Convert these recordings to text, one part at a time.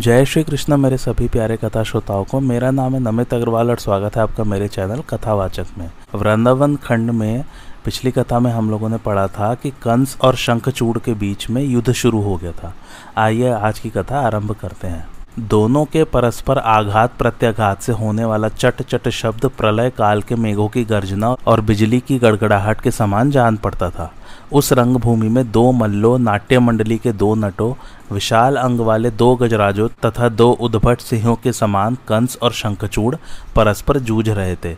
जय श्री कृष्ण, मेरे सभी प्यारे कथा श्रोताओं को। मेरा नाम है नमित अग्रवाल और स्वागत है आपका मेरे चैनल कथावाचक में। वृंदावन खंड में पिछली कथा में हम लोगों ने पढ़ा था कि कंस और शंखचूड़ के बीच में युद्ध शुरू हो गया था। आइए आज की कथा आरंभ करते हैं। दोनों के परस्पर आघात प्रत्याघात से होने वाला चट चट शब्द प्रलय काल के मेघों की गर्जना और बिजली की गड़गड़ाहट के समान जान पड़ता था। उस रंगभूमि में दो मल्लों नाट्य मंडली के दो नटों विशाल अंग वाले दो गजराजों तथा दो उद्भट सिंहों के समान कंस और शंखचूड़ परस्पर जूझ रहे थे।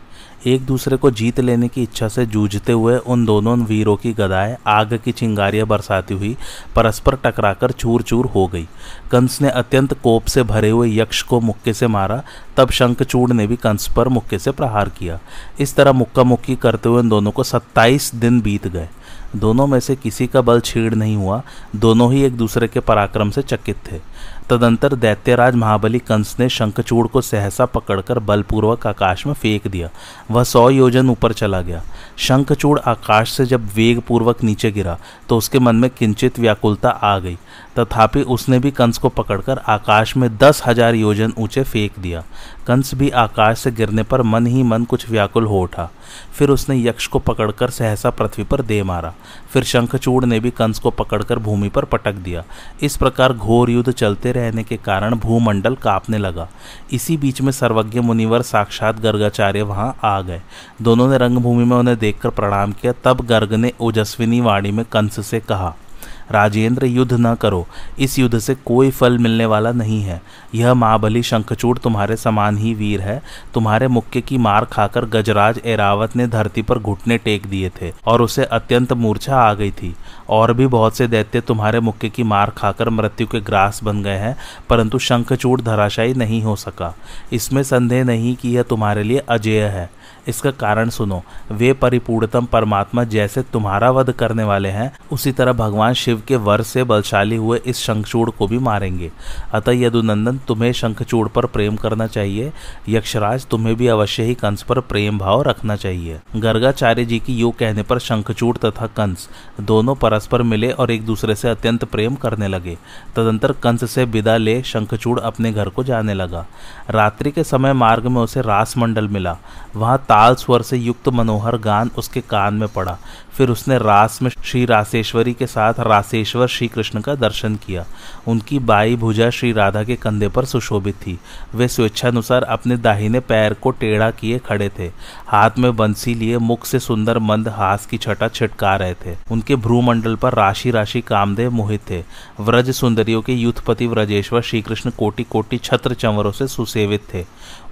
एक दूसरे को जीत लेने की इच्छा से जूझते हुए उन दोनों वीरों की गदाएँ आग की चिंगारियाँ बरसाती हुई परस्पर टकराकर चूर चूर हो गई। कंस ने अत्यंत कोप से भरे हुए यक्ष को मुक्के से मारा, तब शंखचूड़ ने भी कंस पर मुक्के से प्रहार किया। इस तरह मुक्का मुक्की करते हुए उन दोनों को सत्ताईस दिन बीत गए। दोनों में से किसी का बल छीड़ नहीं हुआ, दोनों ही एक दूसरे के पराक्रम से चकित थे। तदंतर दैत्यराज महाबली कंस ने शंखचूड़ को सहसा पकड़कर बलपूर्वक आकाश में फेंक दिया। वह सौ योजन ऊपर चला गया। शंखचूड़ आकाश से जब वेग पूर्वक नीचे गिरा तो उसके मन में किंचित व्याकुलता आ गई। तथापि उसने भी कंस को पकड़कर आकाश में दस हज़ार योजन ऊँचे फेंक दिया। कंस भी आकाश से गिरने पर मन ही मन कुछ व्याकुल हो उठा। फिर उसने यक्ष को पकड़कर सहसा पृथ्वी पर दे मारा। फिर शंखचूड़ ने भी कंस को पकड़कर भूमि पर पटक दिया। इस प्रकार घोर युद्ध चलते रहने के कारण भूमंडल कांपने लगा। इसी बीच में सर्वज्ञ मुनिवर साक्षात गर्गाचार्य वहाँ आ गए। दोनों ने रंगभूमि में उन्हें देखकर प्रणाम किया। तब गर्ग ने ओजस्विनी वाणी में कंस से कहा राजेंद्र युद्ध न करो। इस युद्ध से कोई फल मिलने वाला नहीं है। यह महाबली शंखचूड़ तुम्हारे समान ही वीर है। तुम्हारे मुक्के की मार खाकर गजराज एरावत ने धरती पर घुटने टेक दिए थे और उसे अत्यंत मूर्छा आ गई थी। और भी बहुत से दैत्य तुम्हारे मुक्के की मार खाकर मृत्यु के ग्रास बन गए हैं, परंतु शंखचूड़ धराशायी नहीं हो सका। इसमें संदेह नहीं कि यह तुम्हारे लिए अजेय है। इसका कारण सुनो। वे परिपूर्णतम परमात्मा जैसे तुम्हारा वध करने वाले हैं, उसी तरह भगवान शिव के वर से बलशाली हुए इस शंखचूड़ को भी मारेंगे। अतः यदुनंदन, तुम्हें शंखचूड़ पर प्रेम करना चाहिए। यक्षराज, तुम्हें भी अवश्य ही कंस पर प्रेम भाव रखना चाहिए। गर्गाचार्य जी की योग कहने पर शंखचूड़ तथा कंस दोनों परस्पर मिले और एक दूसरे से अत्यंत प्रेम करने लगे। तदंतर कंस से विदा ले शंखचूड़ अपने घर को जाने लगा। रात्रि के समय मार्ग में उसे रास मंडल मिला। वहाँ ताल स्वर से युक्त मनोहर गान उसके कान में पड़ा। फिर उसने रास में श्री रासेश्वरी के साथ रासेश्वर श्री कृष्ण का दर्शन किया। उनकी बाई भुजा श्री राधा के कंधे पर सुशोभित थी। वे स्वेच्छानुसार अपने दाहिने पैर को टेढ़ा किए खड़े थे। हाथ में बंसी लिए मुख से सुंदर मंद हास की छटा छिटका रहे थे। उनके भ्रूमंडल पर राशि राशि कामदेव मोहित थे। व्रज सुंदरियों के युद्धपति व्रजेश्वर श्री कृष्ण कोटि कोटि छत्र चंवरों से सुसेवित थे।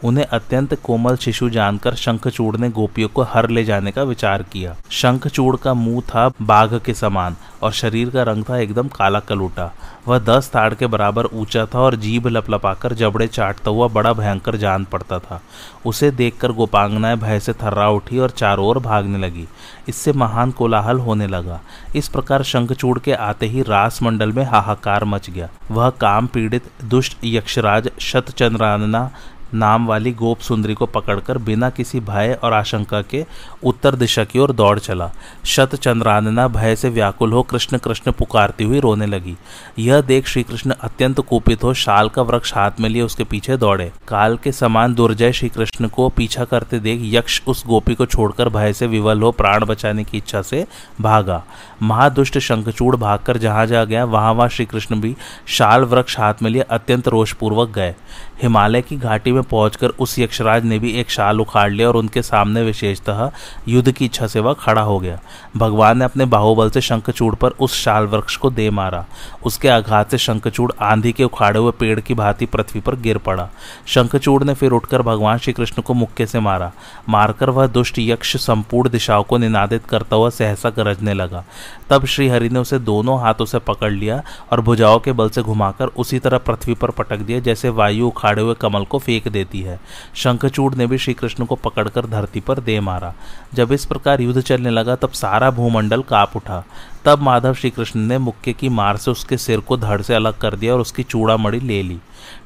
उन्हें अत्यंत कोमल शिशु जानकर शंखचूड़ ने गोपियों को हर ले जाने का विचार किया। शंखचूड़ का मुँह था बाघ के समान और शरीर का रंग था एकदम काला कलूटा। वह दस ताड़ के बराबर ऊँचा था और जीभ लपलपाकर जबड़े चाटता हुआ बड़ा भयंकर जान पड़ता था। उसे देखकर गोपांगनाएँ भय से थर्रा उठी और चारों ओर भागने लगी। इससे महान कोलाहल होने लगा। इस प्रकार शंखचूड़ के आते ही रास मंडल में हाहाकार मच गया। वह काम पीड़ित, दुष्ट यक्षराज शतचंद्रानना नाम वाली गोप सुंदरी को पकड़कर बिना किसी भय और आशंका के उत्तर दिशा की ओर दौड़ चला। शत चंद्रानना भय से व्याकुल हो कृष्ण कृष्ण पुकारती हुई रोने लगी। यह देख श्री कृष्ण अत्यंत कुपित हो शाल का वृक्ष हाथ में लिए उसके पीछे दौड़े। काल के समान दुर्जय श्री कृष्ण को पीछा करते देख यक्ष उस गोपी को छोड़कर भय से विवल हो प्राण बचाने की इच्छा से भागा। महादुष्ट शंखचूड़ भागकर जहाँ जा गया, वहाँ वहाँ श्री कृष्ण भी शाल वृक्ष हाथ में लिए अत्यंत रोषपूर्वक गए। हिमालय की घाटी में पहुंचकर उस यक्षराज ने भी एक शाल उखाड़ लिया और उनके सामने विशेषतः युद्ध की इच्छा से वह खड़ा हो गया। भगवान ने अपने बाहुबल से शंखचूड़ पर उस शाल वृक्ष को दे मारा। उसके आघात से शंखचूड़ आंधी के उखाड़े हुए पेड़ की भांति पृथ्वी पर गिर पड़ा। शंखचूड़ ने फिर उठकर भगवान श्री कृष्ण को मुक्के से मारा। मारकर वह दुष्ट यक्ष संपूर्ण दिशाओं को निनादित करता हुआ सहसा गरजने लगा। तब श्रीहरि ने उसे दोनों हाथों से पकड़ लिया और भुजाओं के बल से घुमाकर उसी तरह पृथ्वी पर पटक दिया, जैसे वायु उखाड़े हुए कमल को फेंक देती है। शंखचूड़ ने भी श्री कृष्ण को पकड़कर धरती पर दे मारा। जब इस प्रकार युद्ध चलने लगा, तब सारा भूमंडल काप उठा। तब माधव श्री कृष्ण ने मुक्के की मार से उसके सिर को धड़ से अलग कर दिया और उसकी चूड़ा मड़ी ले ली।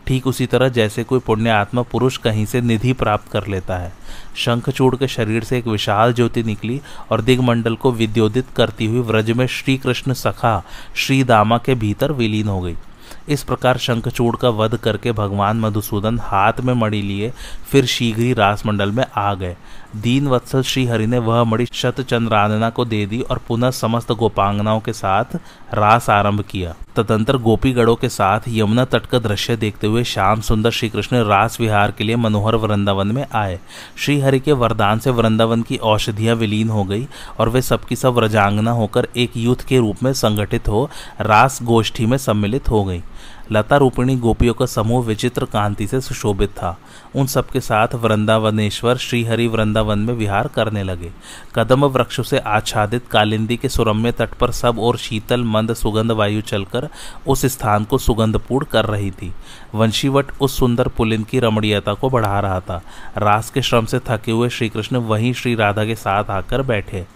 ठीक उसी तरह जैसे कोई पुण्य आत्मा पुरुष कहीं से निधि प्राप्त कर लेता है। शंखचूड़ के शरीर से एक विशाल ज्योति निकली और दिग्मंडल को विद्योदित करती हुई व्रज में श्री कृष्ण सखा श्री दामा के भीतर विलीन हो गई। इस प्रकार शंखचूड़ का वध करके भगवान मधुसूदन हाथ में मणि लिए, फिर शीघ्र ही रासमंडल में आ गए। दीन वत्सल श्रीहरि ने वह मणि शतचंद्रानना को दे दी और पुनः समस्त गोपांगनाओं के साथ रास आरंभ किया। तदंतर गोपीगढ़ों के साथ यमुना तट का दृश्य देखते हुए श्याम सुंदर श्री कृष्ण रास विहार के लिए मनोहर वृंदावन में आए। श्रीहरि के वरदान से वृंदावन की औषधियाँ विलीन हो गई और वे सबकी सब व्रजांगना होकर एक युद्ध के रूप में संगठित हो रास गोष्ठी में सम्मिलित हो गई। लता रूपिणी गोपियों का समूह विचित्र कांति से सुशोभित था। उन सबके साथ वृंदावनेश्वर श्रीहरि वृंदावन में विहार करने लगे। कदम वृक्षों से आच्छादित कालिंदी के सुरम्य तट पर सब और शीतल, मंद, सुगंध वायु चलकर उस स्थान को सुगंधपूर्ण कर रही थी। वंशीवट उस सुंदर पुलिन की रमणीयता को बढ़ा रहा था। रास के श्रम से थके हुए श्री कृष्ण वहीं श्री राधा के साथ आकर बैठे।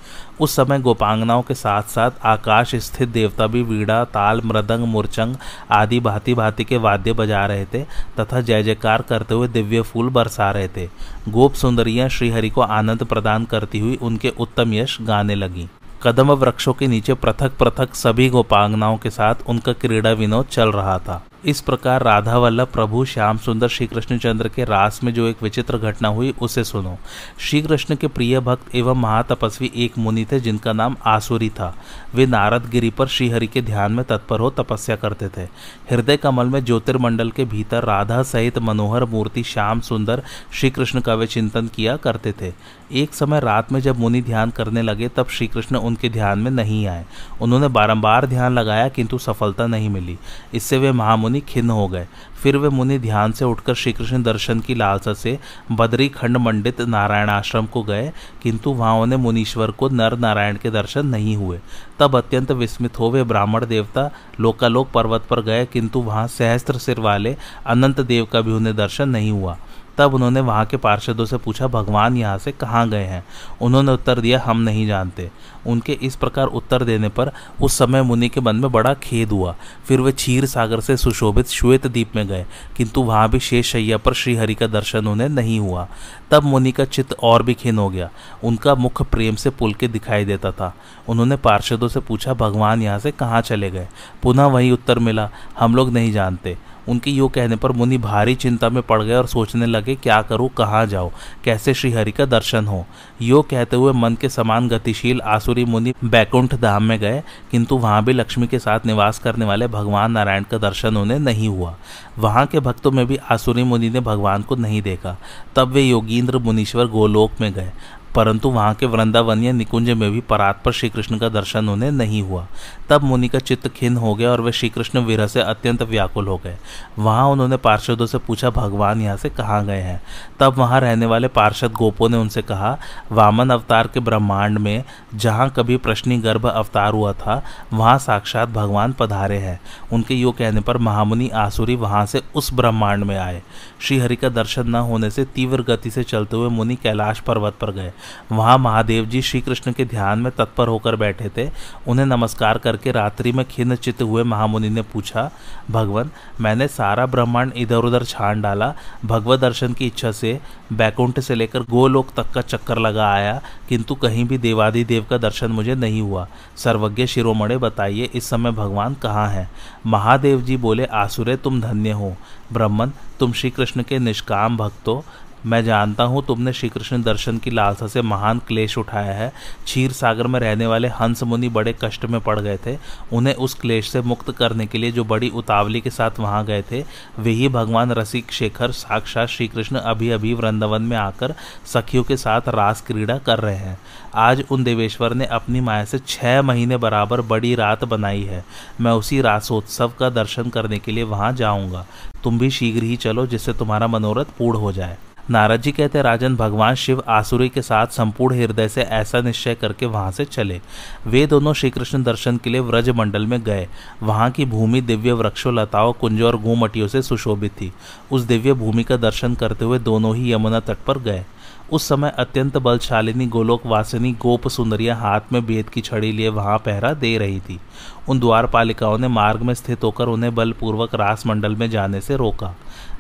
उस समय गोपांगनाओं के साथ साथ आकाश स्थित देवता भी वीड़ा ताल, मृदंग, मुरचंग आदि भांति भांति के वाद्य बजा रहे थे तथा जय जयकार करते हुए दिव्य फूल बरसा रहे थे। गोप सुंदरियाँ श्रीहरि को आनंद प्रदान करती हुई उनके उत्तम यश गाने लगी। कदम वृक्षों के नीचे पृथक पृथक सभी गोपांगनाओं के साथ उनका क्रीड़ा विनोद चल रहा था। इस प्रकार राधा वल्लभ प्रभु श्याम सुंदर श्री कृष्णचंद्र के रास में जो एक विचित्र घटना हुई, उसे सुनो। श्री कृष्ण के प्रिय भक्त एवं महातपस्वी एक मुनि थे, जिनका नाम आसुरी था। वे नारद गिरी पर श्रीहरि के ध्यान में तत्पर हो तपस्या करते थे। हृदय कमल में ज्योतिर्मंडल के भीतर राधा सहित मनोहर मूर्ति श्याम सुंदर श्री कृष्ण का वे चिंतन किया करते थे। एक समय रात में जब मुनि ध्यान करने लगे, तब श्री कृष्ण उनके ध्यान में नहीं आए। उन्होंने बारंबार ध्यान लगाया, किंतु सफलता नहीं मिली। इससे वे महामुनि खिन्न हो गए। फिर वे मुनि ध्यान से उठकर श्री कृष्ण दर्शन की लालसा से बद्री खंड मंडित नारायण आश्रम को गए, किंतु वहाँ उन्हें मुनीश्वर को नर नारायण के दर्शन नहीं हुए। तब अत्यंत विस्मित हो वे ब्राह्मण देवता लोकालोक पर्वत पर गए, किंतु वहाँ सहस्त्र सिर वाले अनंत देव का भी उन्हें दर्शन नहीं हुआ। तब उन्होंने वहाँ के पार्षदों से पूछा, भगवान यहाँ से कहाँ गए हैं? उन्होंने उत्तर दिया, हम नहीं जानते। उनके इस प्रकार उत्तर देने पर उस समय मुनि के मन में बड़ा खेद हुआ। फिर वे क्षीर सागर से सुशोभित श्वेत द्वीप में गए, किंतु वहाँ भी शेष शैया पर श्रीहरि का दर्शन उन्हें नहीं हुआ। तब मुनि का चित्त और भी खिन हो गया। उनका मुख प्रेम से पुल के दिखाई देता था। उन्होंने पार्षदों से पूछा, भगवान यहाँ से कहाँ चले गए? पुनः वही उत्तर मिला, हम लोग नहीं जानते। उनके यो कहने पर मुनि भारी चिंता में पड़ गए और सोचने लगे, क्या करूँ, कहाँ जाओ कैसे श्रीहरि का दर्शन हो? यो कहते हुए मन के समान गतिशील आसुरी मुनि बैकुंठ धाम में गए, किंतु वहाँ भी लक्ष्मी के साथ निवास करने वाले भगवान नारायण का दर्शन उन्हें नहीं हुआ। वहाँ के भक्तों में भी आसुरी मुनि ने भगवान को नहीं देखा। तब वे योगींद्र मुनीश्वर गोलोक में गए, परंतु वहाँ के वृंदावनीय निकुंज में भी परात्पर श्री कृष्ण का दर्शन उन्हें नहीं हुआ। तब मुनि का चित्त खिन्न हो गया और वे श्री कृष्ण विरह से अत्यंत व्याकुल हो गए। वहाँ उन्होंने पार्षदों से पूछा, भगवान यहाँ से कहाँ गए हैं? तब वहाँ रहने वाले पार्षद गोपों ने उनसे कहा, वामन अवतार के ब्रह्मांड में जहाँ कभी प्रश्नी गर्भ अवतार हुआ था, वहाँ साक्षात भगवान पधारे हैं। उनके यो कहने पर महामुनि आसुरी वहाँ से उस ब्रह्मांड में आए। श्रीहरि का दर्शन न होने से तीव्र गति से चलते हुए मुनि कैलाश पर्वत पर गए। वहाँ महादेव जी श्री कृष्ण के ध्यान में तत्पर होकर बैठे थे। उन्हें नमस्कार करके रात्रि में खिन्न चित्त हुए महामुनि ने पूछा, भगवान, मैंने सारा ब्रह्मांड इधर उधर छान डाला। भगवत दर्शन की इच्छा से बैकुंठ से लेकर गोलोक तक का चक्कर लगा आया, किंतु कहीं भी देवादि देव का दर्शन मुझे नहीं हुआ। सर्वज्ञ शिरोमणे, बताइए इस समय भगवान कहाँ हैं? महादेव जी बोले, आसुरे, तुम धन्य हो। ब्रह्मन, तुम श्री कृष्ण के निष्काम भक्तो मैं जानता हूँ तुमने श्री कृष्ण दर्शन की लालसा से महान क्लेश उठाया है। क्षीर सागर में रहने वाले हंस मुनि बड़े कष्ट में पड़ गए थे। उन्हें उस क्लेश से मुक्त करने के लिए जो बड़ी उतावली के साथ वहाँ गए थे, वे ही भगवान रसिक शेखर साक्षात श्री कृष्ण अभी अभी वृंदावन में आकर सखियों के साथ रास क्रीड़ा कर रहे हैं। आज उन देवेश्वर ने अपनी माया से छह महीने बराबर बड़ी रात बनाई है। मैं उसी रासोत्सव का दर्शन करने के लिए वहाँ जाऊँगा। तुम भी शीघ्र ही चलो, जिससे तुम्हारा मनोरथ पूर्ण हो जाए। नारद जी कहते, राजन, भगवान शिव आसुरी के साथ संपूर्ण हृदय से ऐसा निश्चय करके वहाँ से चले। वे दोनों श्री कृष्ण दर्शन के लिए व्रज मंडल में गए। वहाँ की भूमि दिव्य वृक्षों, लताओं, कुंजों और घूमटियों से सुशोभित थी। उस दिव्य भूमि का दर्शन करते हुए दोनों ही यमुना तट पर गए। उस समय अत्यंत बलशालिनी, गोलोक वासिनी, गोप सुंदरिया हाथ में बेद की छड़ी लिए वहाँ पहरा दे रही थी। उन द्वारपालिकाओं ने मार्ग में स्थित होकर उन्हें बलपूर्वक रास मंडल में जाने से रोका।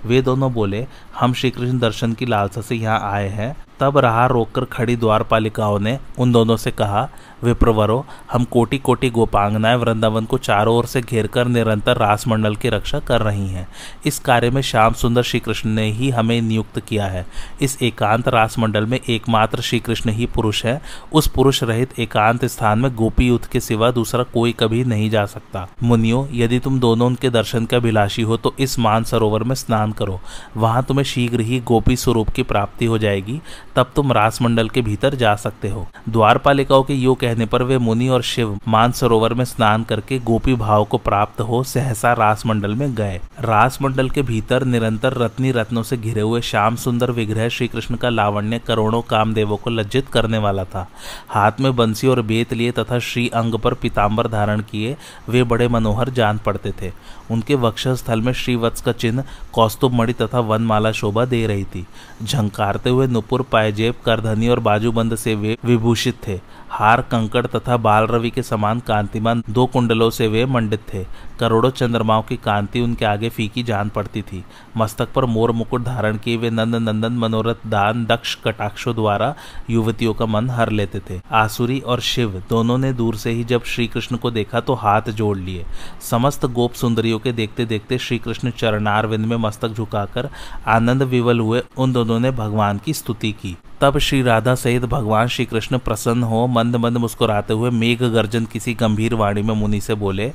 वे दोनों बोले हम श्री कृष्ण दर्शन की लालसा से यहाँ आए हैं। तब राह रोककर खड़ी द्वारपालिकाओं ने उन दोनों से कहा, विप्रवरो, हम कोटि कोटि गोपांगनाएँ वृंदावन को चारों ओर से घेरकर निरंतर रासमंडल की रक्षा कर रही हैं। इस कार्य में श्याम सुंदर श्री कृष्ण ने ही हमें नियुक्त किया है। इस एकांत रासमंडल में एकमात्र श्री कृष्ण ही पुरुष है। उस पुरुष रहित एकांत स्थान में गोपी युद्ध के सिवा दूसरा कोई कभी नहीं जा सकता। मुनियो, यदि तुम दोनों उनके दर्शन के अभिलाषी हो तो इस मान सरोवर में स्नान करो। वहाँ तुम्हें शीघ्र ही गोपी स्वरूप की प्राप्ति हो जाएगी। तब तुम रासमंडल के भीतर जा सकते हो। द्वारपालिकाओं के योग कहने पर वे मुनि और शिव मान सरोवर में स्नान करके गोपी भाव को प्राप्त हो सहसा रास मंडल में गए। रास मंडल के भीतर निरंतर रत्नी रत्नों से घिरे हुए श्याम सुंदर विग्रह श्री कृष्ण का लावण्य करोड़ों कामदेवों को लज्जित करने वाला था। हाथ में बंसी और बेत लिए तथा श्री अंग पर पीताम्बर धारण किए, वे बड़े मनोहर जान पड़ते थे। उनके वक्षस्थल में श्रीवत्स का चिन्ह कौस्तुभ मणि तथा वनमाला शोभा दे रही थी। झंकारते हुए नुपुर, पायजेब, करधनी और बाजूबंद से वे विभूषित थे। हार, कंकड़ तथा बाल रवि के समान कांतिमान दो कुंडलों से वे मंडित थे। करोड़ों चंद्रमाओं की कांति उनके आगे फीकी जान पड़ती थी। मस्तक पर मोर मुकुट धारण किए वे नंद नंदन मनोरथ दान दक्ष कटाक्षों द्वारा युवतियों का मन हर लेते थे। आसुरी और शिव दोनों ने दूर से ही जब श्री कृष्ण को देखा तो हाथ जोड़ लिए। समस्त गोप सुंदरियों के देखते देखते श्री कृष्ण चरणारविंद में मस्तक झुकाकर आनंद विवल हुए उन दोनों ने भगवान की स्तुति की। तब श्री राधा सहित भगवान श्री कृष्ण प्रसन्न हो मंद मंद मुस्कुराते हुए मेघ गर्जन किसी गंभीर वाणी में मुनि से बोले,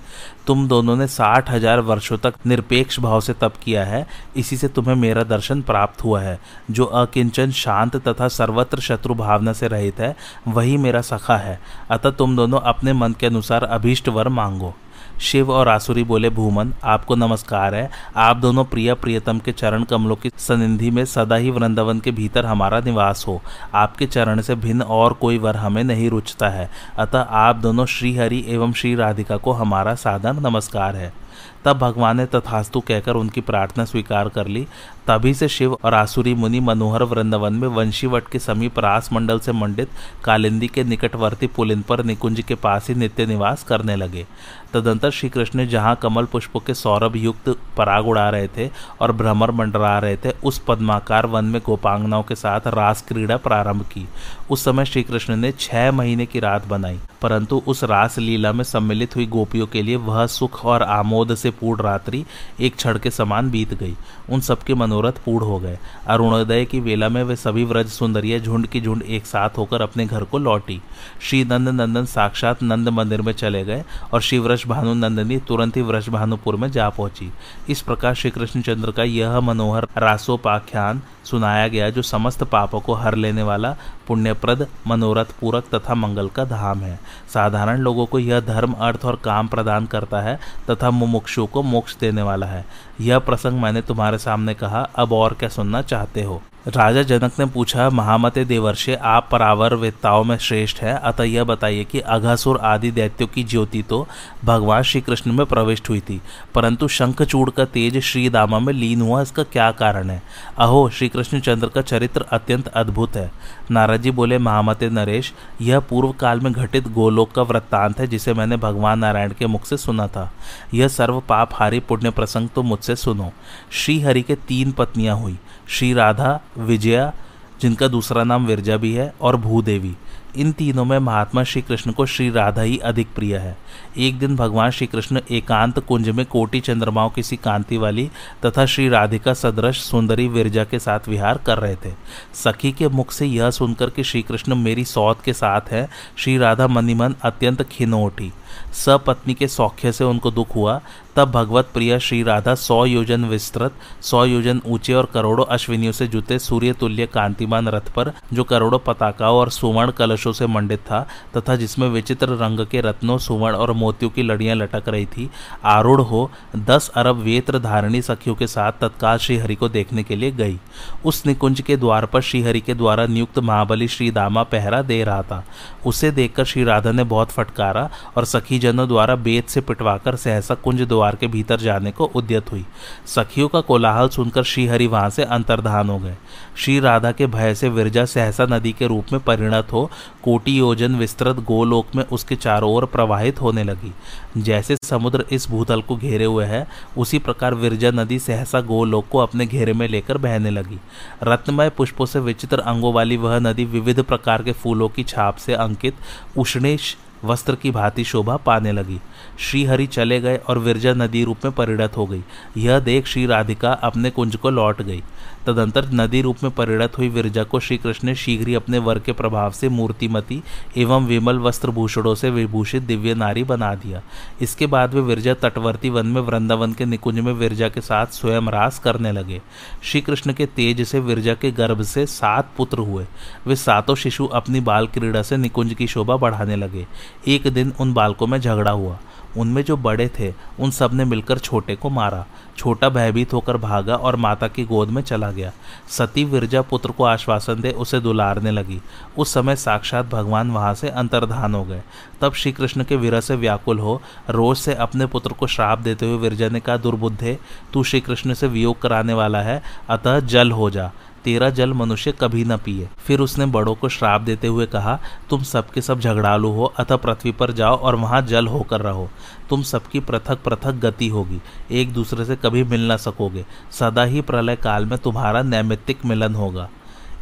तुम दोनों ने साठ हज़ार वर्षों तक निरपेक्ष भाव से तप किया है। इसी से तुम्हें मेरा दर्शन प्राप्त हुआ है। जो अकिंचन शांत तथा सर्वत्र शत्रु भावना से रहित है, वही मेरा सखा है। अतः तुम दोनों अपने मन के अनुसार अभीष्ट वर मांगो। शिव और आसुरी बोले, भूमन, आपको नमस्कार है। आप दोनों प्रिय प्रियतम के चरण कमलों की सनिधि में सदा ही वृंदावन के भीतर हमारा निवास हो। आपके चरण से भिन्न और कोई वर हमें नहीं रुचता है। अतः आप दोनों श्री हरि एवं श्री राधिका को हमारा साधन नमस्कार है। तब भगवान ने तथास्तु कहकर उनकी प्रार्थना स्वीकार कर ली। तभी से शिव और आसुरी मुनि मनोहर वृंदावन में वंशीवट के समीप रास मंडल से मंडित कालिंदी के निकटवर्ती पुलिन पर निकुंज के पास ही नित्य निवास करने लगे। तदंतर श्री कृष्ण जहाँ कमल पुष्पों के सौरभ युक्त पराग उड़ा रहे थे और भ्रमर मंडरा रहे थे, उस पद्माकार वन में गोपांगनाओं के साथ रास क्रीड़ा प्रारंभ की। उस समय श्री कृष्ण ने छह महीने की रात बनाई, परंतु उस रास लीला में सम्मिलित हुई गोपियों के लिए वह सुख और आमोद से पूर्ण रात्रि एक क्षण के समान बीत गई। उन सबके मनोरथ पूर्ण हो गए। अरुणोदय की वेला में वे सभी व्रज सुंदरिया झुंड की झुंड एक साथ होकर अपने घर को लौटी। श्री नंद नंदन साक्षात नंद मंदिर में चले गए और श्री व्रज भानु नंदनी तुरंत ही व्रज भानुपुर में जा पहुँची। इस प्रकार श्री कृष्णचंद्र का यह मनोहर रासोपाख्यान सुनाया गया जो समस्त पापों को हर लेने वाला पुण्यप्रद मनोरथ पूरक तथा मंगल का धाम है। साधारण लोगों को यह धर्म, अर्थ और काम प्रदान करता है तथा मुमुक्षु को मोक्ष देने वाला है। यह प्रसंग मैंने तुम्हारे सामने कहा, अब और क्या सुनना चाहते हो? राजा जनक ने पूछा, महामते देवर्षे, आप परावर वेत्ताओं में श्रेष्ठ है। अतः यह बताइए कि अघासुर आदि दैत्यों की ज्योति तो भगवान श्री कृष्ण में प्रविष्ट हुई थी, परंतु शंखचूड़ का तेज श्री दामा में लीन हुआ, इसका क्या कारण है? अहो श्री कृष्ण चंद्र का चरित्र अत्यंत अद्भुत है। नारद जी बोले, महामते नरेश, यह पूर्व काल में घटित गोलोक का वृत्तांत है, जिसे मैंने भगवान नारायण के मुख से सुना था। यह सर्व पाप हारी पुण्य प्रसंग तो मुझसे सुनो। श्री हरि के तीन पत्नियाँ हुई, श्री राधा, विजया, जिनका दूसरा नाम विरजा भी है, और भूदेवी। इन तीनों में महात्मा श्री कृष्ण को श्री राधा ही अधिक प्रिय है। एक दिन भगवान श्री कृष्ण एकांत कुंज में कोटि चंद्रमाओं की कांति वाली तथा श्री राधिका सदृश सुंदरी विरजा के साथ विहार कर रहे थे। सखी के मुख से यह सुनकर कि श्री कृष्ण मेरी सौत के साथ है, श्री राधा मनीमन अत्यंत खिनो उठी सपत्नी के सौख्य से उनको दुख हुआ तब भगवत प्रिय श्री राधा सौ योजन विस्तृत सौ योजन ऊँचे और करोड़ों अश्विनियों से जुते सूर्य तुल्य कांतिमान रथ पर, जो करोड़ों पताकाओं और सुवर्ण कलशों से मंडित था, तथा जिसमें विचित्र रंग के रत्नों, सुवर्ण और मोतियों की लड़ियाँ लटक रही थी, आरूढ़ हो, दस अरब वेत्र धारणी सखियों के साथ तत्काल श्रीहरि को देखने के लिए गई। उस निकुंज के द्वार पर श्रीहरि के द्वारा नियुक्त महाबली श्री दामा पहरा दे रहा था। उसे देखकर श्री राधा ने बहुत फटकारा और सखीजनों द्वारा बेत से पिटवाकर सहसा कुंज द्वार के भीतर जाने को उद्यत हुई। सखियों का कोलाहल सुनकर श्रीहरि वहाँ से अंतर्धान हो गए। श्री राधा के भय से विरजा सहसा नदी के रूप में परिणत हो, कोटि योजन विस्तृत गोलोक में उसके चारों ओर प्रवाहित होने लगी। जैसे समुद्र इस भूतल को घेरे हुए है, उसी प्रकार विरजा नदी सहसा गोलोक को अपने घेरे में लेकर बहने लगी। रत्नमय पुष्पों से विचित्र अंगों वाली वह नदी विविध प्रकार के फूलों की छाप से अंकित, उष्णेश वस्त्र की भांति शोभा पाने लगी। श्रीहरि चले गए और विरजा नदी रूप में परिणत हो गई। यह देख श्री राधिका अपने कुंज को लौट गई। तदंतर नदी रूप में परिणत हुई विरजा को श्री कृष्ण ने शीघ्र ही अपने वर के प्रभाव से मूर्तिमती एवं विमल वस्त्र भूषणों से विभूषित दिव्य नारी बना दिया। इसके बाद वे विरजा तटवर्ती वन में वृंदावन के निकुंज में विरजा के साथ स्वयं रास करने लगे। श्री कृष्ण के तेज से विरजा के गर्भ से सात पुत्र हुए। वे सातों शिशु अपनी बाल क्रीड़ा से निकुंज की शोभा बढ़ाने लगे। एक दिन उन बालकों में झगड़ा हुआ। उनमें जो बड़े थे, उन सबने मिलकर छोटे को मारा। छोटा भयभीत होकर भागा और माता की गोद में चला गया। सती विरजा पुत्र को आश्वासन दे उसे दुलारने लगी। उस समय साक्षात भगवान वहाँ से अंतर्धान हो गए। तब श्री कृष्ण के विरह से व्याकुल हो, रोज से अपने पुत्र को श्राप देते हुए विरजा ने कहा, दुर्बुद्धे, तू श्री कृष्ण से वियोग कराने वाला है, अतः जल हो जा। तेरा जल मनुष्य कभी न पिए। फिर उसने बड़ों को श्राप देते हुए कहा, तुम सबके सब झगड़ालू हो, अतः पृथ्वी पर जाओ और वहाँ जल होकर रहो। तुम सबकी पृथक पृथक गति होगी, एक दूसरे से कभी मिल ना सकोगे। सदा ही प्रलय काल में तुम्हारा नैमित्तिक मिलन होगा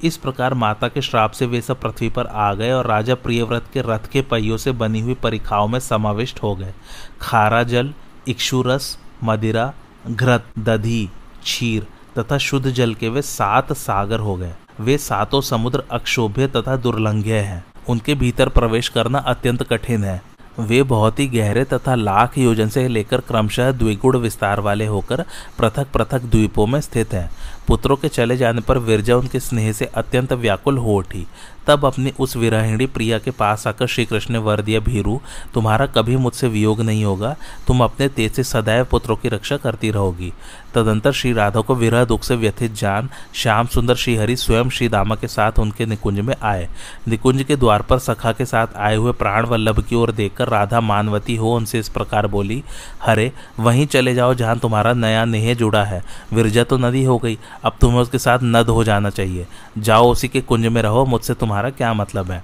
इस प्रकार माता के श्राप से वे सब पृथ्वी पर आ गए और राजा प्रियव्रत के रथ के पहियों से बनी हुई परिखाओं में समाविष्ट हो गए। खारा जल, इक्षुरस, मदिरा, घृत, दधी, क्षीर तथा शुद्ध जल के वे सात सागर हो गए। वे सातों समुद्र अक्षोभ्य तथा दुर्लंघ्य हैं। उनके भीतर प्रवेश करना अत्यंत कठिन है। वे बहुत ही गहरे तथा लाख योजन से लेकर क्रमशः द्विगुण विस्तार वाले होकर पृथक पृथक द्वीपों में स्थित हैं। पुत्रों के चले जाने पर विरजा उनके स्नेह से अत्यंत व्याकुल हो उठी। तब अपनी उस विरहिणी प्रिया के पास आकर श्री कृष्ण ने वर दिया, भीरू, तुम्हारा कभी मुझसे वियोग नहीं होगा। तुम अपने तेज से सदैव पुत्रों की रक्षा करती रहोगी। तदंतर श्री राधा को विरह दुख से व्यथित जान, श्याम सुंदर श्रीहरि स्वयं श्री दामा के साथ उनके निकुंज में आए। निकुंज के द्वार पर सखा के साथ आए हुए प्राण वल्लभ की ओर देखकर राधा मानवती हो उनसे इस प्रकार बोली, हरे, वहीं चले जाओ जहाँ तुम्हारा नया नेह जुड़ा है। विरजा तो नदी हो गई, अब तुम्हें उसके साथ नद हो जाना चाहिए। जाओ उसी के कुंज में रहो, मुझसे तुम्हारा क्या मतलब है?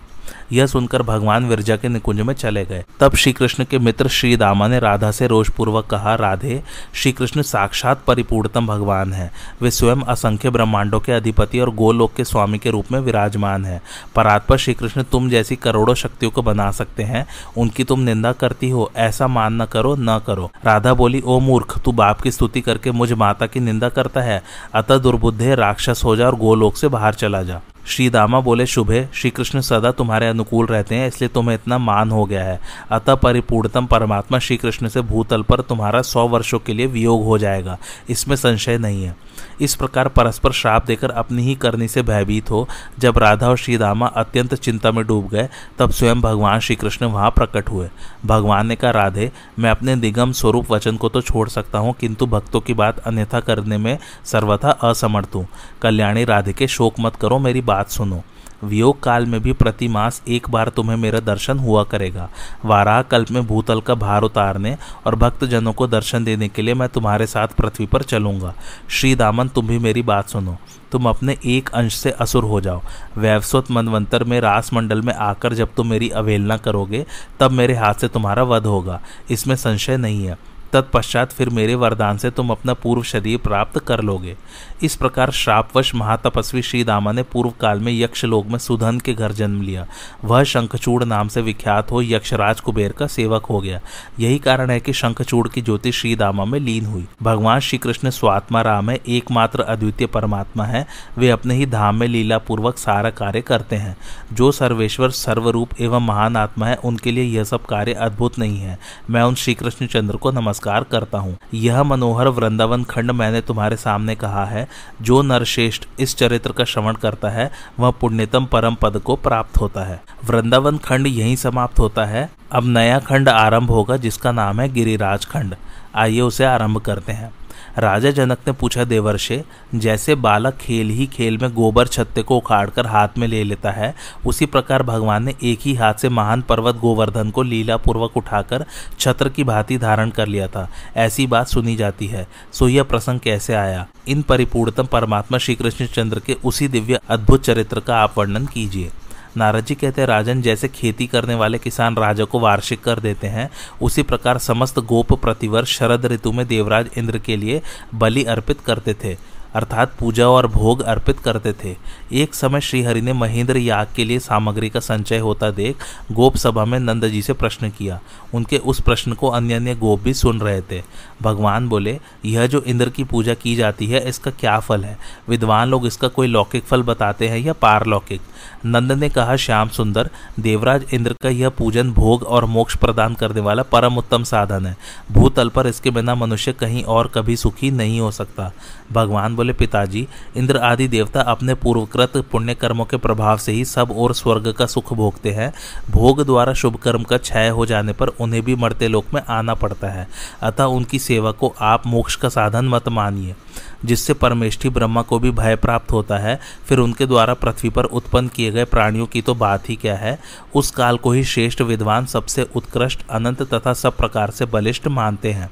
यह सुनकर भगवान विरजा के निकुंज में चले गए। तब श्री कृष्ण के मित्र श्री दामा ने राधा से रोषपूर्वक कहा, राधे श्री कृष्ण साक्षात परिपूर्णतम भगवान है। वे स्वयं असंख्य ब्रह्मांडों के अधिपति और गोलोक के स्वामी के रूप में विराजमान है। परात्पर श्री कृष्ण तुम जैसी करोड़ों शक्तियों को बना सकते हैं। उनकी तुम निंदा करती हो, ऐसा मान न करो न करो। राधा बोली, ओ मूर्ख, तू बाप की स्तुति करके मुझ माता की निंदा करता है। अतः दुर्बुद्धे, राक्षस हो जा और गोलोक से बाहर चला जा। श्री दामा बोले, शुभे श्री कृष्ण सदा तुम्हारे अनुकूल रहते हैं, इसलिए तुम्हें इतना मान हो गया है। अतः परिपूर्णतम परमात्मा श्री कृष्ण से भूतल पर तुम्हारा सौ वर्षों के लिए वियोग हो जाएगा। इसमें संशय नहीं है। इस प्रकार परस्पर श्राप देकर अपनी ही करनी से भयभीत हो। जब राधा और श्री रामा अत्यंत चिंता में डूब गए, तब स्वयं भगवान श्री कृष्ण वहाँ प्रकट हुए। भगवान ने कहा, राधे, मैं अपने निगम स्वरूप वचन को तो छोड़ सकता हूँ, किंतु भक्तों की बात अन्यथा करने में सर्वथा असमर्थ हूँ। कल्याणी राधे के शोक मत करो, मेरी बात सुनो। वियोग काल में भी प्रति मास एक बार तुम्हें मेरा दर्शन हुआ करेगा। वाराह कल्प में भूतल का भार उतारने और भक्त जनों को दर्शन देने के लिए मैं तुम्हारे साथ पृथ्वी पर चलूँगा। श्री दामन तुम भी मेरी बात सुनो। तुम अपने एक अंश से असुर हो जाओ। वैवस्वत मनवंतर में रास मंडल में आकर जब तुम मेरी अवहेलना करोगे, तब मेरे हाथ से तुम्हारा वध होगा। इसमें संशय नहीं है। तत्पश्चात फिर मेरे वरदान से तुम अपना पूर्व शरीर प्राप्त कर लोगे। इस प्रकार श्रापवश महातपस्वी श्री दामा ने पूर्व काल में यक्ष लोग में सुधन के घर जन्म लिया। वह शंखचूड़ नाम से विख्यात हो यक्षराज कुबेर का सेवक हो गया। यही कारण है कि शंखचूड़ की ज्योति श्री दामा में लीन हुई। भगवान श्री कृष्ण स्वात्मा राम है, एकमात्र अद्वितीय परमात्मा है। वे अपने ही धाम में लीला पूर्वक सारा कार्य करते हैं। जो सर्वेश्वर, सर्वरूप एवं महान आत्मा है, उनके लिए यह सब कार्य अद्भुत नहीं है। मैं उन श्री कृष्ण चंद्र को नमस्कार करता हूँ। यह मनोहर वृंदावन खंड मैंने तुम्हारे सामने कहा है, जो नरश्रेष्ठ इस चरित्र का श्रवण करता है, वह पुण्यतम परम पद को प्राप्त होता है। वृंदावन खंड यही समाप्त होता है। अब नया खंड आरंभ होगा, जिसका नाम है गिरिराज खंड। आइए उसे आरंभ करते हैं। राजा जनक ने पूछा, देवर्षे, जैसे बालक खेल ही खेल में गोबर छत्ते को उखाड़कर हाथ में ले लेता है, उसी प्रकार भगवान ने एक ही हाथ से महान पर्वत गोवर्धन को लीला पूर्वक उठाकर छत्र की भांति धारण कर लिया था। ऐसी बात सुनी जाती है। सो यह प्रसंग कैसे आया? इन परिपूर्णतम परमात्मा श्री कृष्ण चंद्र के उसी दिव्य अद्भुत चरित्र का आप वर्णन कीजिए। नारद जी कहते हैं, राजन, जैसे खेती करने वाले किसान राजा को वार्षिक कर देते हैं, उसी प्रकार समस्त गोप प्रतिवर्ष शरद ऋतु में देवराज इंद्र के लिए बलि अर्पित करते थे। अर्थात पूजा और भोग अर्पित करते थे। एक समय श्रीहरि ने महेंद्र याग के लिए सामग्री का संचय होता देख गोप सभा में नंद जी से प्रश्न किया। उनके उस प्रश्न को अन्य अन्य गोप भी सुन रहे थे। भगवान बोले, यह जो इंद्र की पूजा की जाती है, इसका क्या फल है? विद्वान लोग इसका कोई लौकिक फल बताते हैं या पारलौकिक? नंद ने कहा, श्याम सुंदर, देवराज इंद्र का यह पूजन भोग और मोक्ष प्रदान करने वाला परम उत्तम साधन है। भूतल पर इसके बिना मनुष्य कहीं और कभी सुखी नहीं हो सकता। भगवान बोले पिताजी, इंद्र आदि देवता अपने पूर्वकृत पुण्य कर्मों के प्रभाव से ही सब और स्वर्ग का सुख भोगते हैं। भोग द्वारा शुभ कर्म का क्षय हो जाने पर उन्हें भी मरते लोक में आना पड़ता है। अतः उनकी सेवा को आप मोक्ष का साधन मत मानिए। जिससे परमेष्ठी ब्रह्मा को भी भय प्राप्त होता है, फिर उनके द्वारा पृथ्वी पर उत्पन्न किए गए प्राणियों की तो बात ही क्या है? उस काल को ही श्रेष्ठ विद्वान सबसे उत्कृष्ट, अनंत तथा सब प्रकार से बलिष्ठ मानते हैं।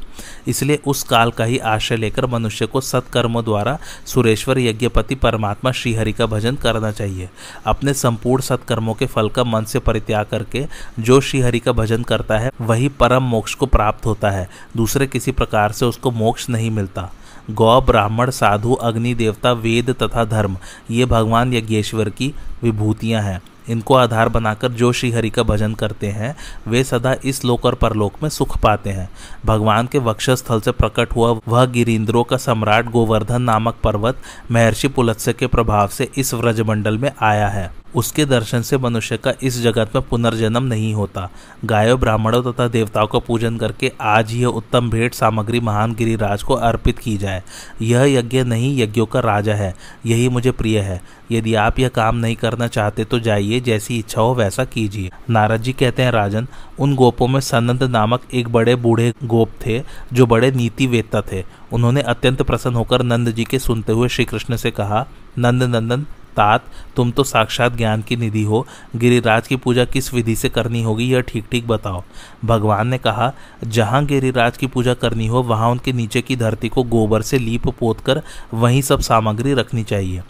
इसलिए उस काल का ही आश्रय लेकर मनुष्य को सत्कर्मों द्वारा सुरेश्वर यज्ञपति परमात्मा श्रीहरि का भजन करना चाहिए। अपने संपूर्ण सत्कर्मों के फल का मन से परित्याग करके जो श्रीहरि का भजन करता है, वही परम मोक्ष को प्राप्त होता है। दूसरे किसी प्रकार से उसको मोक्ष नहीं मिलता। गौ ब्राह्मण, साधु, अग्नि, देवता, वेद तथा धर्म, ये भगवान यज्ञेश्वर की विभूतियाँ हैं। इनको आधार बनाकर जो श्रीहरि का भजन करते हैं, वे सदा इस लोक और परलोक में सुख पाते हैं। भगवान के वक्षस्थल से प्रकट हुआ वह गिरीन्द्रों का सम्राट गोवर्धन नामक पर्वत महर्षि पुलत्स्य के प्रभाव से इस व्रजमंडल में आया है। उसके दर्शन से मनुष्य का इस जगत में पुनर्जन्म नहीं होता। गायों, ब्राह्मणों तथा देवताओं का पूजन करके आज यह उत्तम भेंट सामग्री महान गिरिराज को अर्पित की जाए। यह यज्ञ नहीं, यज्ञों का राजा है। यही मुझे प्रिय है। यदि आप यह काम नहीं करना चाहते तो जाइए, जैसी इच्छा हो वैसा कीजिए। नारद जी कहते हैं, राजन, उन गोपों में सनंद नामक एक बड़े बूढ़े गोप थे, जो बड़े नीति वेत्ता थे। उन्होंने अत्यंत प्रसन्न होकर नंद जी के सुनते हुए श्री कृष्ण से कहा, नंद नंदन तात तुम तो साक्षात ज्ञान की निधि हो। गिरिराज की पूजा किस विधि से करनी होगी, यह ठीक ठीक बताओ। भगवान ने कहा, जहाँ गिरिराज की पूजा करनी हो, वहाँ उनके नीचे की धरती को गोबर से लीप पोत कर वहीं सब सामग्री रखनी चाहिए।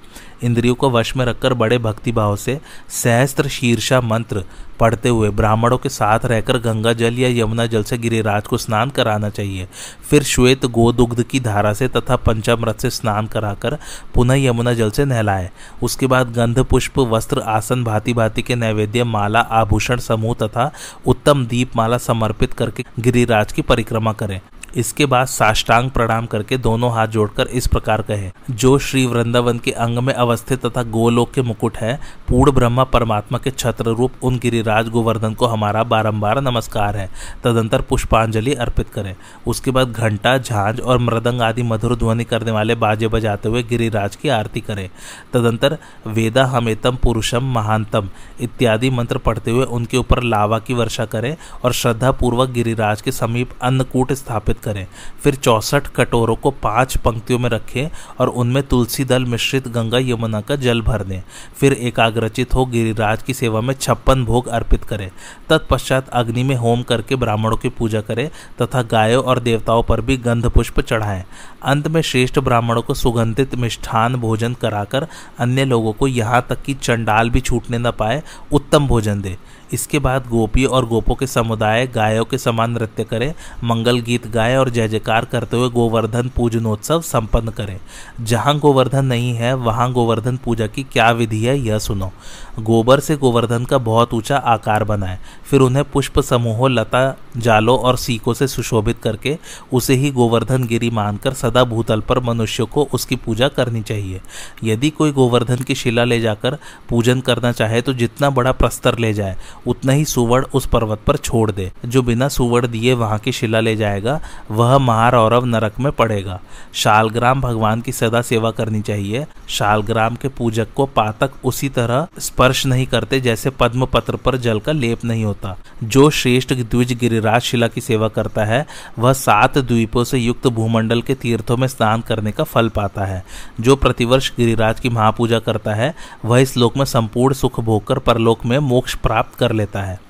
इंद्रियों को वश में रखकर बड़े भक्तिभाव से सहस्त्र शीर्षा मंत्र पढ़ते हुए ब्राह्मणों के साथ रहकर गंगा जल या यमुना जल से गिरिराज को स्नान कराना चाहिए। फिर श्वेत गोदुग्ध की धारा से तथा पंचामृत से स्नान कराकर पुनः यमुना जल से नहलाए। उसके बाद गंध, पुष्प, वस्त्र, आसन भांति भांति के नैवेद्य, माला, आभूषण, समूह तथा उत्तम दीपमाला समर्पित करके गिरिराज की परिक्रमा करें। इसके बाद साष्टांग प्रणाम करके दोनों हाथ जोड़कर इस प्रकार कहे। जो श्री वृंदावन के अंग में अवस्थित तथा गोलोक के मुकुट है, पूर्ण ब्रह्मा परमात्मा के छत्र रूप उन गिरिराज गोवर्धन को हमारा बारंबार नमस्कार है। तदंतर पुष्पांजलि अर्पित करें। उसके बाद घंटा, झांझ और मृदंग आदि मधुर ध्वनि करने वाले बाजे बजाते हुए गिरिराज की आरती करें। तदंतर वेदा हमेतम पुरुषम महानतम इत्यादि मंत्र पढ़ते हुए उनके ऊपर लावा की वर्षा करें और श्रद्धा पूर्वक गिरिराज के समीप अन्नकूट स्थापित करें। फिर चौसठ कटोरों को पाँच पंक्तियों में रखें और उनमें तुलसी दल मिश्रित गंगा यमुना का जल भर दें। फिर एकाग्रचित हो गिरिराज की सेवा में छप्पन भोग अर्पित करें। तत्पश्चात अग्नि में होम करके ब्राह्मणों की पूजा करें तथा गायों और देवताओं पर भी गंध पुष्प चढ़ाएँ। अंत में श्रेष्ठ ब्राह्मणों को सुगंधित मिष्ठान भोजन कराकर अन्य लोगों को यहाँ तक कि चंडाल भी छूटने न पाए उत्तम भोजन दे। इसके बाद गोपी और गोपों के समुदाय गायों के समान नृत्य करें, मंगल गीत गाए और जय जयकार करते हुए गोवर्धन पूजनोत्सव संपन्न करें। जहाँ गोवर्धन नहीं है, वहाँ गोवर्धन पूजा की क्या विधि है, यह सुनो। गोबर से गोवर्धन का बहुत ऊँचा आकार बनाए फिर उन्हें पुष्प समूहों, लता, जालों और सीकों से सुशोभित करके उसे ही गोवर्धन गिरी मानकर सदा भूतल पर मनुष्य को उसकी पूजा करनी चाहिए। यदि कोई गोवर्धन की शिला ले जाकर पूजन करना चाहे तो जितना बड़ा प्रस्तर ले जाए, उतना ही सुवर्ण उस पर्वत पर छोड़ दे। जो बिना सुवर्ण दिए वहाँ की शिला ले जाएगा, वह महारौरव नरक में पड़ेगा। शालग्राम भगवान की सदा सेवा करनी चाहिए। शालग्राम के पूजक को पातक उसी तरह स्पर्श नहीं करते, जैसे पद्म पत्र पर जल का लेप नहीं होता। जो श्रेष्ठ द्विज गिरिराज शिला की सेवा करता है, वह सात द्वीपों से युक्त भूमंडल के तीर्थों में स्नान करने का फल पाता है। जो प्रतिवर्ष गिरिराज की महापूजा करता है, वह इस लोक में संपूर्ण सुख भोगकर परलोक में मोक्ष प्राप्त कर लेता है।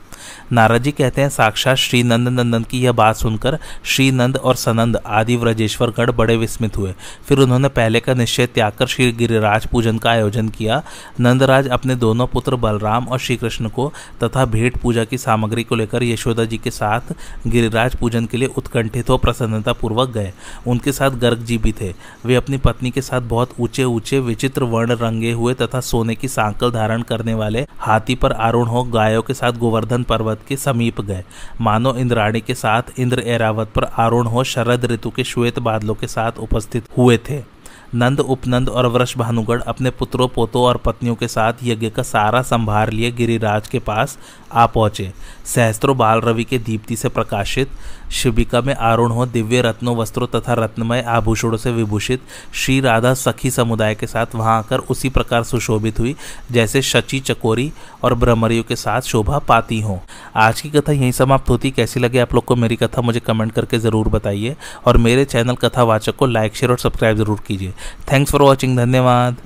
नारद जी कहते हैं, साक्षात श्री नंद नंदन की यह बात सुनकर श्री नंद और सनंद आदि व्रजेश्वर गढ़ बड़े विस्मित हुए। फिर उन्होंने पहले का निश्चय त्याग कर श्री गिरिराज पूजन का आयोजन किया। नंदराज अपने दोनों पुत्र बलराम और श्री कृष्ण को तथा भेंट पूजा की सामग्री को लेकर यशोदा जी के साथ गिरिराज पूजन के लिए उत्कंठित हो प्रसन्नता पूर्वक गए। उनके साथ गर्ग जी भी थे। वे अपनी पत्नी के साथ बहुत ऊँचे ऊँचे विचित्र वर्ण रंगे हुए तथा सोने की सांकल धारण करने वाले हाथी पर आरूढ़ हो गायों के साथ गोवर्धन पर्वत के समीप गए। मानो इंद्राणी के साथ इंद्र एरावत पर आरूढ़ हो शरद ऋतु के श्वेत बादलों के साथ उपस्थित हुए थे। नंद, उपनंद और वृष भानुगढ़ अपने पुत्रों, पोतों और पत्नियों के साथ यज्ञ का सारा संभार लिए गिरिराज के पास आ पहुँचे। सहस्त्रों बाल रवि के दीप्ति से प्रकाशित शिविका में आरूढ़ हो, दिव्य रत्नों, वस्त्रों तथा रत्नमय आभूषणों से विभूषित श्री राधा सखी समुदाय के साथ वहाँ आकर उसी प्रकार सुशोभित हुई, जैसे शची, चकोरी और ब्रह्मरियों के साथ शोभा पाती हो। आज की कथा यहीं समाप्त होती। कैसी लगे आप लोग को मेरी कथा, मुझे कमेंट करके ज़रूर बताइए। और मेरे चैनल कथावाचक को लाइक, शेयर और सब्सक्राइब ज़रूर कीजिए। थैंक्स फॉर वॉचिंग, धन्यवाद।